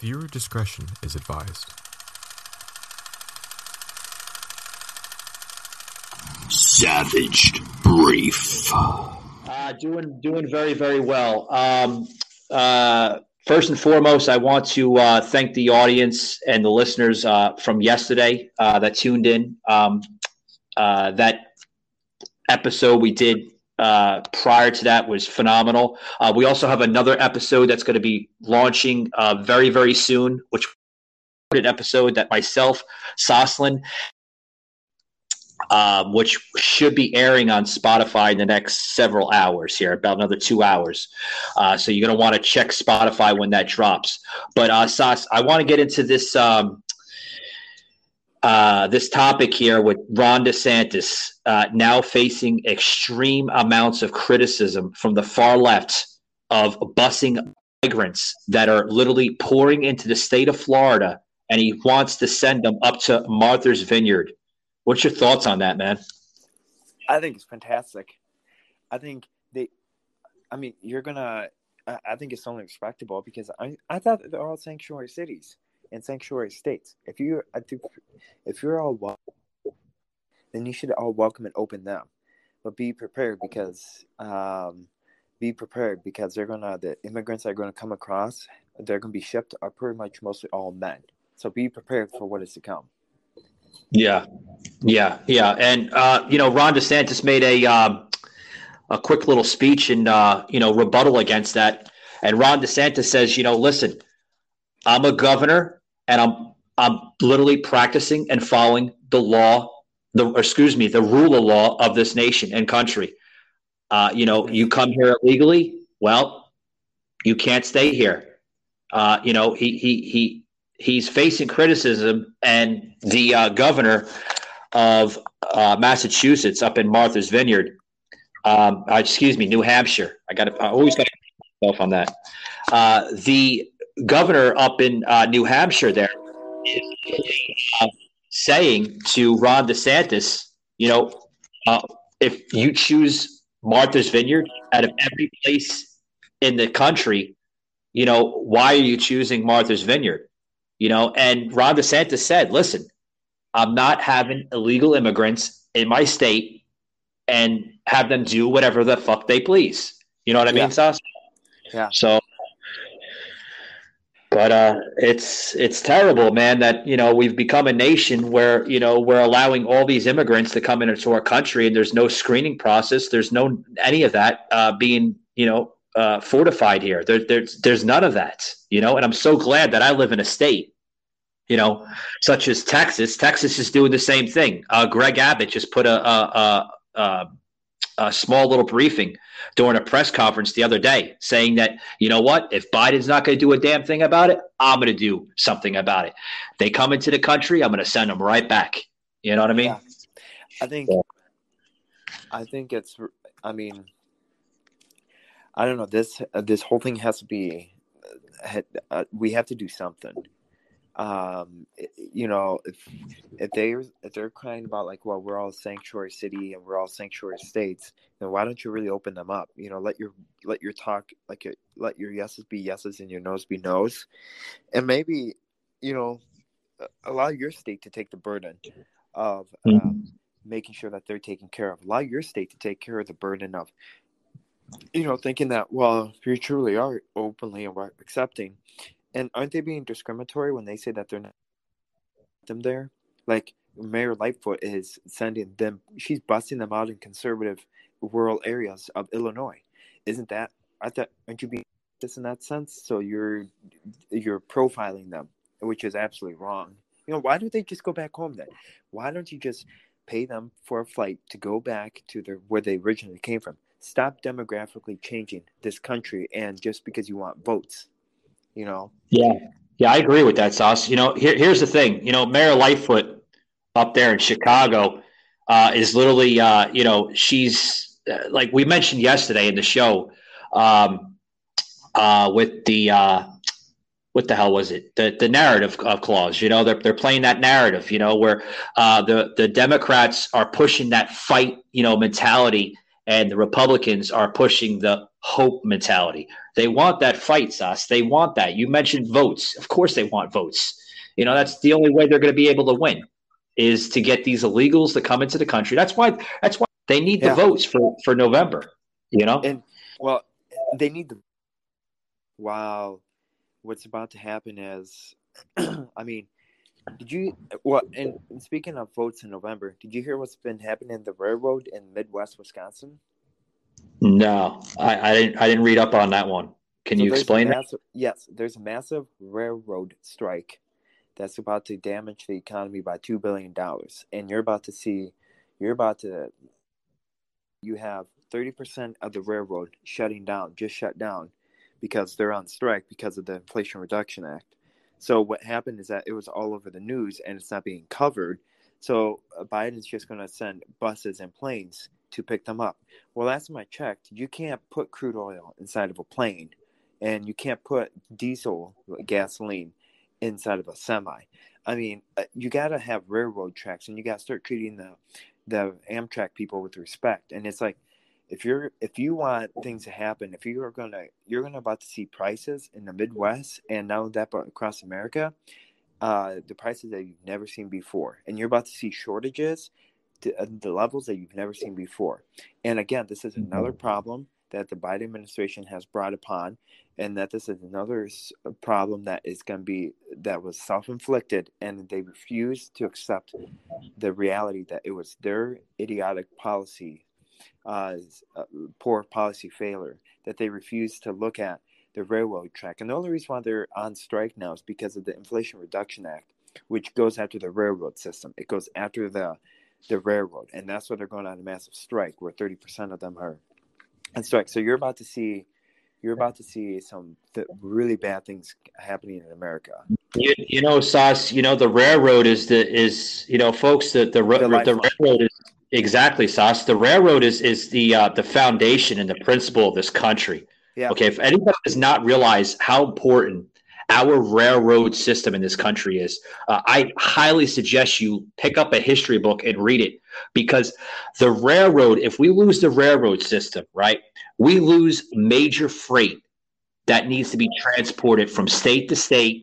Viewer discretion is advised. Savaged Brief. Uh, doing doing very very well. Um, uh, first and foremost, I want to uh, thank the audience and the listeners uh, from yesterday uh, that tuned in. Um, uh, that episode we did uh, prior to that was phenomenal. Uh, we also have another episode that's going to be launching uh, very, very soon, which an episode that myself, Soslan, um, which should be airing on Spotify in the next several hours here, about another two hours. Uh, so you're going to want to check Spotify when that drops. But uh, I want to get into this um, uh, this topic here with Ron DeSantis uh, now facing extreme amounts of criticism from the far left of busing migrants that are literally pouring into the state of Florida, and he wants to send them up to Martha's Vineyard. What's your thoughts on that, man? I think it's fantastic. I think they, I mean, you're gonna. I, I think it's only respectable because I I thought they're all sanctuary cities and sanctuary states. If you if you're all welcome, then you should all welcome and open them. But be prepared because um, be prepared because they're gonna the immigrants that are gonna come across. They're gonna be shipped are pretty much mostly all men. So be prepared for what is to come. Yeah, yeah, yeah, and uh, you know, Ron DeSantis made a uh, a quick little speech and uh, you know rebuttal against that. And Ron DeSantis says, you know, listen, I'm a governor and I'm I'm literally practicing and following the law, the excuse me, the rule of law of this nation and country. Uh, you know, you come here illegally, well, you can't stay here. Uh, you know, he he he he's facing criticism, and the uh, governor of uh, Massachusetts up in Martha's Vineyard, um, uh, excuse me, New Hampshire. I got I always got myself on that. Uh, the governor up in uh, New Hampshire there is uh, saying to Ron DeSantis, you know, uh, if you choose Martha's Vineyard out of every place in the country, you know, why are you choosing Martha's Vineyard? You know, and Ron DeSantis said, listen, I'm not having illegal immigrants in my state and have them do whatever the fuck they please. You know what I mean, yeah. Yeah. So but uh, it's it's terrible, man. That you know we've become a nation where you know we're allowing all these immigrants to come into our country, and there's no screening process. There's no any of that uh, being you know uh, fortified here. There, there's there's none of that, you know. And I'm so glad that I live in a state, you know, such as Texas. Texas is doing the same thing. Uh, Greg Abbott just put a, a, a, a a small little briefing during a press conference the other day saying that, you know what, if Biden's not going to do a damn thing about it, I'm going to do something about it. They come into the country, I'm going to send them right back. You know what I mean? Yeah. I think, yeah. I think it's, I mean, I don't know. This this whole thing has to be. Uh, uh we have to do something um, you know, if if they if they're crying about like, well, we're all sanctuary city and we're all sanctuary states, then why don't you really open them up? You know, let your let your talk like your, let your yeses be yeses and your nos be nos, and maybe you know, allow your state to take the burden of mm-hmm. um, making sure that they're taken care of. Allow your state to take care of the burden of you know, thinking that well, if you truly are openly and accepting, and aren't they being discriminatory when they say that they're not them there? Like Mayor Lightfoot is sending them, she's busting them out in conservative rural areas of Illinois. Isn't that? I thought, aren't you being this in that sense? So you're you're profiling them, which is absolutely wrong. You know, why don't they just go back home then? Why don't you just pay them for a flight to go back to their where they originally came from? Stop demographically changing this country and just because you want votes you know. Yeah, yeah, I agree with that, Sauce. You know, here, here's the thing. You know, Mayor Lightfoot up there in Chicago uh, is literally, uh, you know, she's uh, like we mentioned yesterday in the show um, uh, with the uh, what the hell was it? The the narrative uh, clause. You know, they're they're playing that narrative. You know, where uh, the the Democrats are pushing that fight, you know, mentality, and the Republicans are pushing the hope mentality. They want that fight, Sauce. They want that. You mentioned votes. Of course, they want votes. You know, that's the only way they're going to be able to win is to get these illegals to come into the country. That's why. That's why they need Yeah. the votes for for November. You know, And well, they need the. Wow, what's about to happen is, I mean, did you? Well, and speaking of votes in November, did you hear what's been happening in the railroad in Midwest Wisconsin? No, I, I didn't. I didn't read up on that one. Can So you explain that? Yes, there's a massive railroad strike that's about to damage the economy by two billion dollars, and you're about to see, you're about to, you have thirty percent of the railroad shutting down, just shut down, because they're on strike because of the Inflation Reduction Act. So what happened is that it was all over the news and it's not being covered. So uh, Biden's just going to send buses and planes to pick them up. Well, last time I checked, you can't put crude oil inside of a plane, and you can't put diesel gasoline inside of a semi. I mean, uh, you got to have railroad tracks, and you got to start treating the the Amtrak people with respect. And it's like, if you're if you want things to happen, if you are gonna you're gonna about to see prices in the Midwest and now that across America, uh, the prices that you've never seen before, and you're about to see shortages to uh, the levels that you've never seen before. And again, this is another problem that the Biden administration has brought upon, and that this is another problem that is going to be that was self-inflicted, and they refuse to accept the reality that it was their idiotic policy, uh, uh, poor policy failure, that they refuse to look at the railroad track. And the only reason why they're on strike now is because of the Inflation Reduction Act, which goes after the railroad system. It goes after the the railroad, and that's why they're going on a massive strike, where thirty percent of them are on strike. So you're about to see, you're about to see some th- really bad things happening in America. You, you know, Sauce. You know, the railroad is the is you know, folks. The the, The the railroad is exactly Sauce. The railroad is is the uh, the foundation and the principle of this country. Yeah. Okay. If anybody does not realize how important our railroad system in this country is, uh, I highly suggest you pick up a history book and read it because the railroad. If we lose the railroad system, right, we lose major freight that needs to be transported from state to state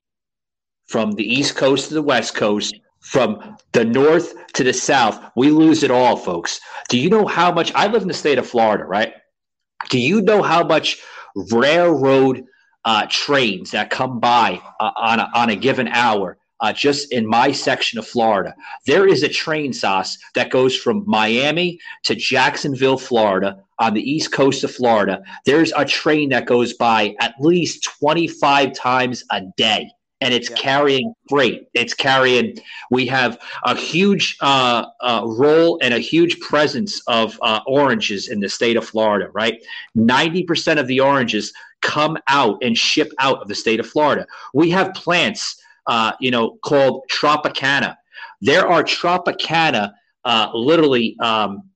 from the east coast to the west coast from the north to the south we lose it all folks do you know how much i live in the state of florida right do you know how much railroad uh, trains that come by uh, on, a, on a given hour uh, just in my section of florida there is a train sauce that goes from miami to jacksonville florida on the east coast of florida there's a train that goes by at least 25 times a day and it's Yeah. carrying freight. It's carrying. We have a huge uh, uh, role and a huge presence of uh, oranges in the state of Florida. Right, ninety percent of the oranges come out and ship out of the state of Florida. We have plants, uh, you know, called Tropicana. There are Tropicana, uh, literally um,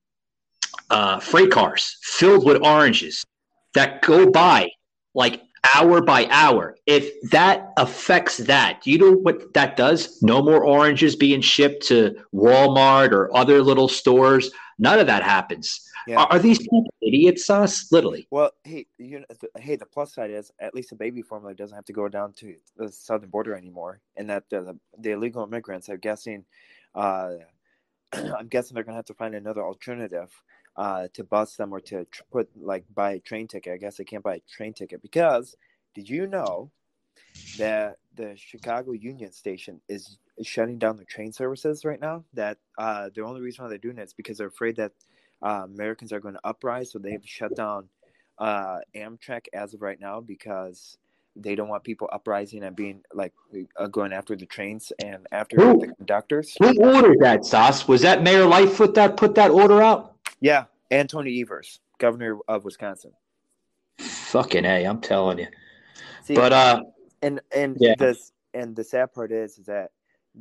uh, freight cars filled with oranges that go by like hour by hour. If that affects that, you know what that does? No more oranges being shipped to Walmart or other little stores. None of that happens. Yeah. Are, are these people idiots, us? Literally. Well, hey, you know, th- hey, the plus side is at least the baby formula doesn't have to go down to the southern border anymore, and that the, the illegal immigrants, I'm guessing, uh, I'm guessing they're gonna have to find another alternative uh, to bus them or to tr- put like buy a train ticket. I guess they can't buy a train ticket because did you know that the Chicago Union Station is shutting down the train services right now? That uh, the only reason why they're doing it is because they're afraid that uh, Americans are going to uprise, so they've shut down uh, Amtrak as of right now because they don't want people uprising and being like uh, going after the trains and after Who? the conductors. Who ordered that, Sauce? Was that Mayor Lightfoot that put that order out? Yeah, and Tony Evers, governor of Wisconsin. Fucking A, I'm telling you. See, But uh and and Yeah. this and the sad part is is that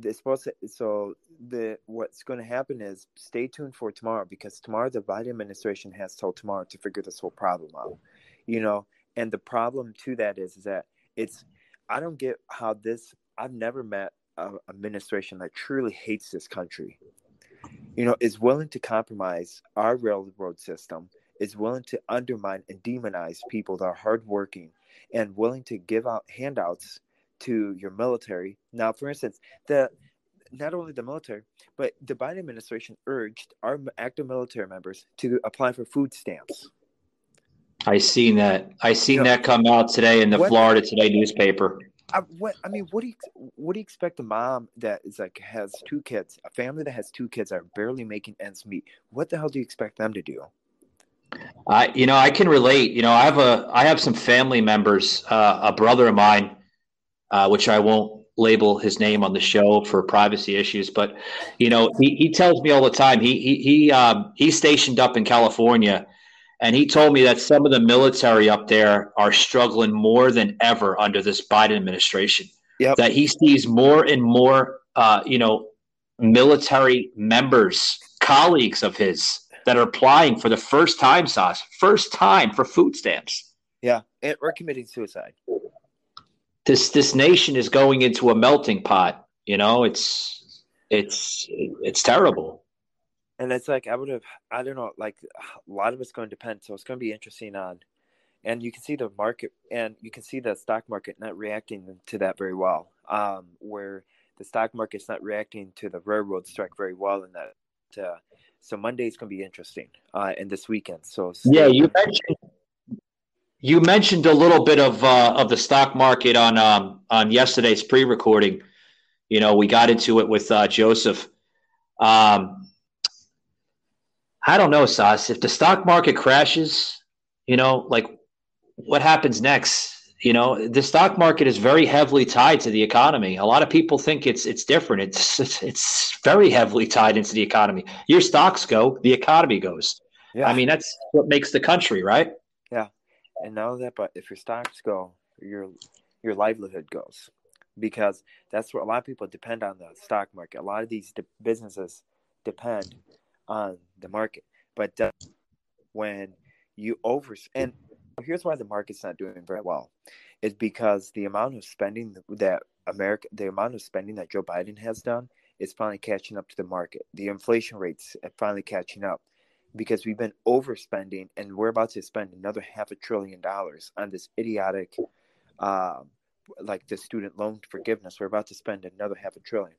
it's supposed to so the what's going to happen is stay tuned for tomorrow because tomorrow the Biden administration has till tomorrow to figure this whole problem out you know? And the problem to that is is that it's I don't get how this I've never met a administration that truly hates this country. You know is willing to compromise our railroad system is willing to undermine and demonize people that are hardworking and willing to give out handouts to your military. Now, for instance, the not only the military, but the Biden administration urged our active military members to apply for food stamps. I seen that. I seen Yeah. that come out today in the What- Florida Today newspaper. I, what I mean, what do you what do you expect a mom that is like has two kids, a family that has two kids that are barely making ends meet? What the hell do you expect them to do? I, you know, I can relate. You know, I have a, I have some family members. Uh, a brother of mine, uh, which I won't label his name on the show for privacy issues, but you know, he, he tells me all the time. He he he um, he's stationed up in California, and he told me that some of the military up there are struggling more than ever under this Biden administration. Yep. That he sees more and more, uh, you know, military members, colleagues of his that are applying for the first time, Sauce, first time for food stamps. Yeah, and, or committing suicide. This this nation is going into a melting pot. You know, it's it's it's terrible. And it's like I would have, I don't know, like a lot of it's going to depend. So it's going to be interesting on, and you can see the market, and you can see the stock market not reacting to that very well. Um, where the stock market's not reacting to the railroad strike very well, in that. Uh, so Monday's going to be interesting, uh, and this weekend. So Yeah, you mentioned you mentioned a little bit of uh, of the stock market on um, on yesterday's pre-recording. You know, we got into it with uh, Joseph. Um, I don't know, Sas. If the stock market crashes, you know, like what happens next? You know, the stock market is very heavily tied to the economy. A lot of people think it's it's different. It's it's, it's very heavily tied into the economy. Your stocks go, the economy goes. yeah. I mean, that's what makes the country, right? And not only that, but if your stocks go, your your livelihood goes, because that's what a lot of people depend on the stock market. A lot of these de- businesses depend on the market, but that- when you over and here's why the market's not doing very well, is because the amount of spending that America, the amount of spending that Joe Biden has done, is finally catching up to the market. The inflation rates are finally catching up because we've been overspending and we're about to spend another half a trillion dollars on this idiotic um, like the student loan forgiveness we're about to spend another half a trillion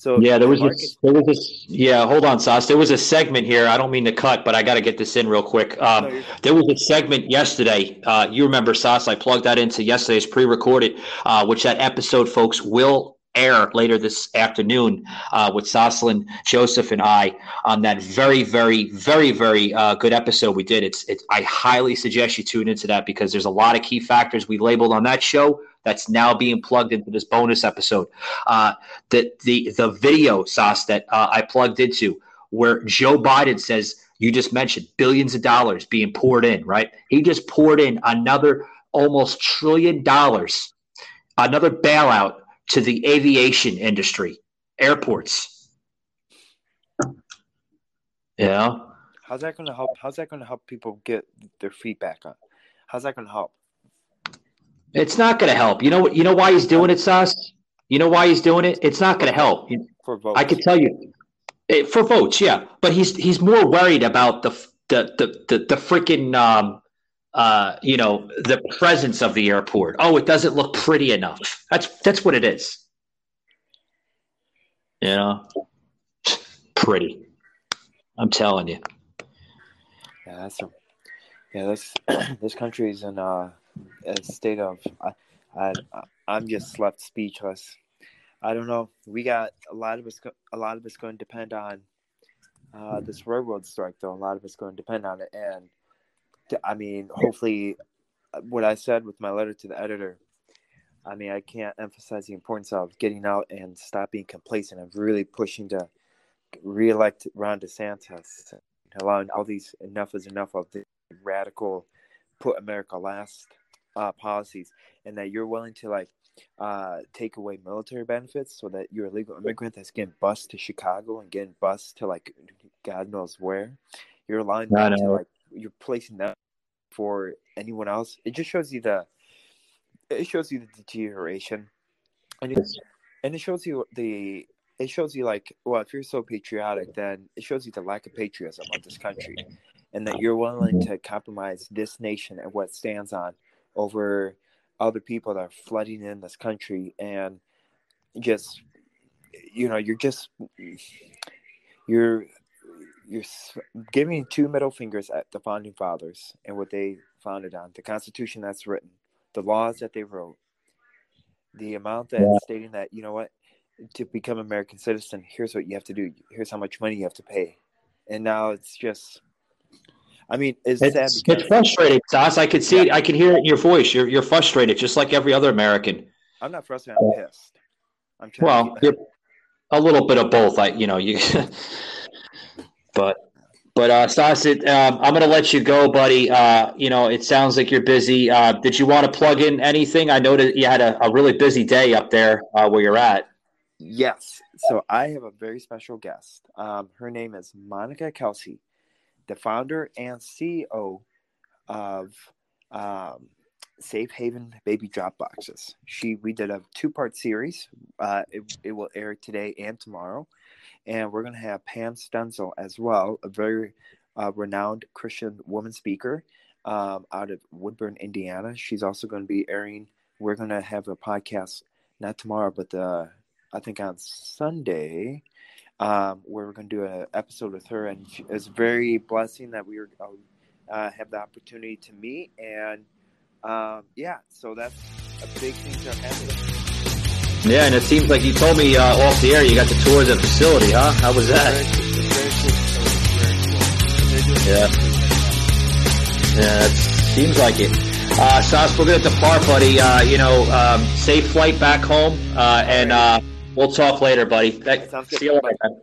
so Yeah, there was market- a, there was this. Yeah, hold on, Sauce. There was a segment here. I don't mean to cut, but I got to get this in real quick. Um, you're- there was a segment yesterday. Uh, you remember, Sauce? I plugged that into yesterday's pre-recorded, uh, which that episode, folks, will air later this afternoon uh, with Soslan, Joseph, and I on that very, very, very, very uh, good episode we did. It's, it's. I highly suggest you tune into that because there's a lot of key factors we labeled on that show that's now being plugged into this bonus episode. Uh, the the the video sauce that uh, I plugged into, where Joe Biden says you just mentioned billions of dollars being poured in, right? He just poured in another almost trillion dollars, another bailout to the aviation industry, airports. Yeah, how's that going to help how's that going to help people get their feet back on how's that going to help it's not going to help. You know what? You know why he's doing it, Sauce? You know why he's doing it? It's not going to help. for votes I could tell you eh, for votes, yeah, but he's he's more worried about the the the the, the freaking um, uh, you know the presence of the airport. Oh, it doesn't look pretty enough. That's that's what it is. You know, pretty. I'm telling you. yeah that's a, yeah this this country is in uh, a state of I, I i'm just left speechless i don't know we got a lot of us a lot of us going to depend on uh, this railroad strike though a lot of us going to depend on it and i mean hopefully uh, what i said with my letter to the editor i mean i can't emphasize the importance of getting out and stop being complacent of really pushing to reelect ron desantis allowing all these enough is enough of the radical put america last uh, policies and that you're willing to like uh, take away military benefits so that you're a legal immigrant that's getting bused to Chicago and getting bused to like God knows where. You're allowing that to like you're placing that for anyone else. It just shows you the it shows you the deterioration, and it, and it shows you the it shows you like well if you're so patriotic then it shows you the lack of patriotism of this country and that you're willing to compromise this nation and what stands on over other people that are flooding in this country and just you know you're just you're you're giving two middle fingers at the founding fathers and what they founded on the constitution that's written the laws that they wrote the amount that yeah. stating that you know what to become american citizen here's what you have to do here's how much money you have to pay and now it's just I mean, it's, it's it's frustrating, Sauce. I can see yeah. it. I can hear it in your voice. You're you're frustrated, just like every other American. I'm not frustrated. I'm oh. pissed. I'm well, a little bit of both. I, you know, you. but, but uh, Stas, it, um, I'm going to let you go, buddy. Uh, you know, it sounds like you're busy. Uh, did you want to plug in anything? I know that you had a, a really busy day up there uh, where you're at. Yes. So I have a very special guest. Um, her name is Monica Kelsey the founder and CEO of um, Safe Haven Baby Drop Boxes. She we did a two part series. Uh, it, it will air today and tomorrow, and we're going to have Pam Stenzel as well, a very uh, renowned Christian woman speaker um, out of Woodburn, Indiana. She's also going to be airing. We're going to have a podcast not tomorrow, but uh, I think on Sunday um, where we're going to do an episode with her, and it's very blessing that we were uh, uh, have the opportunity to meet, and um, yeah, so that's a big thing to have. Yeah, and it seems like you told me uh, off the air you got the tour the facility, huh? How was that? Yeah, yeah, it seems like it. Uh, Sas, we're going to depart, buddy. Uh, you know, um, safe flight back home, uh, and uh, We'll talk later, buddy. That, see you later.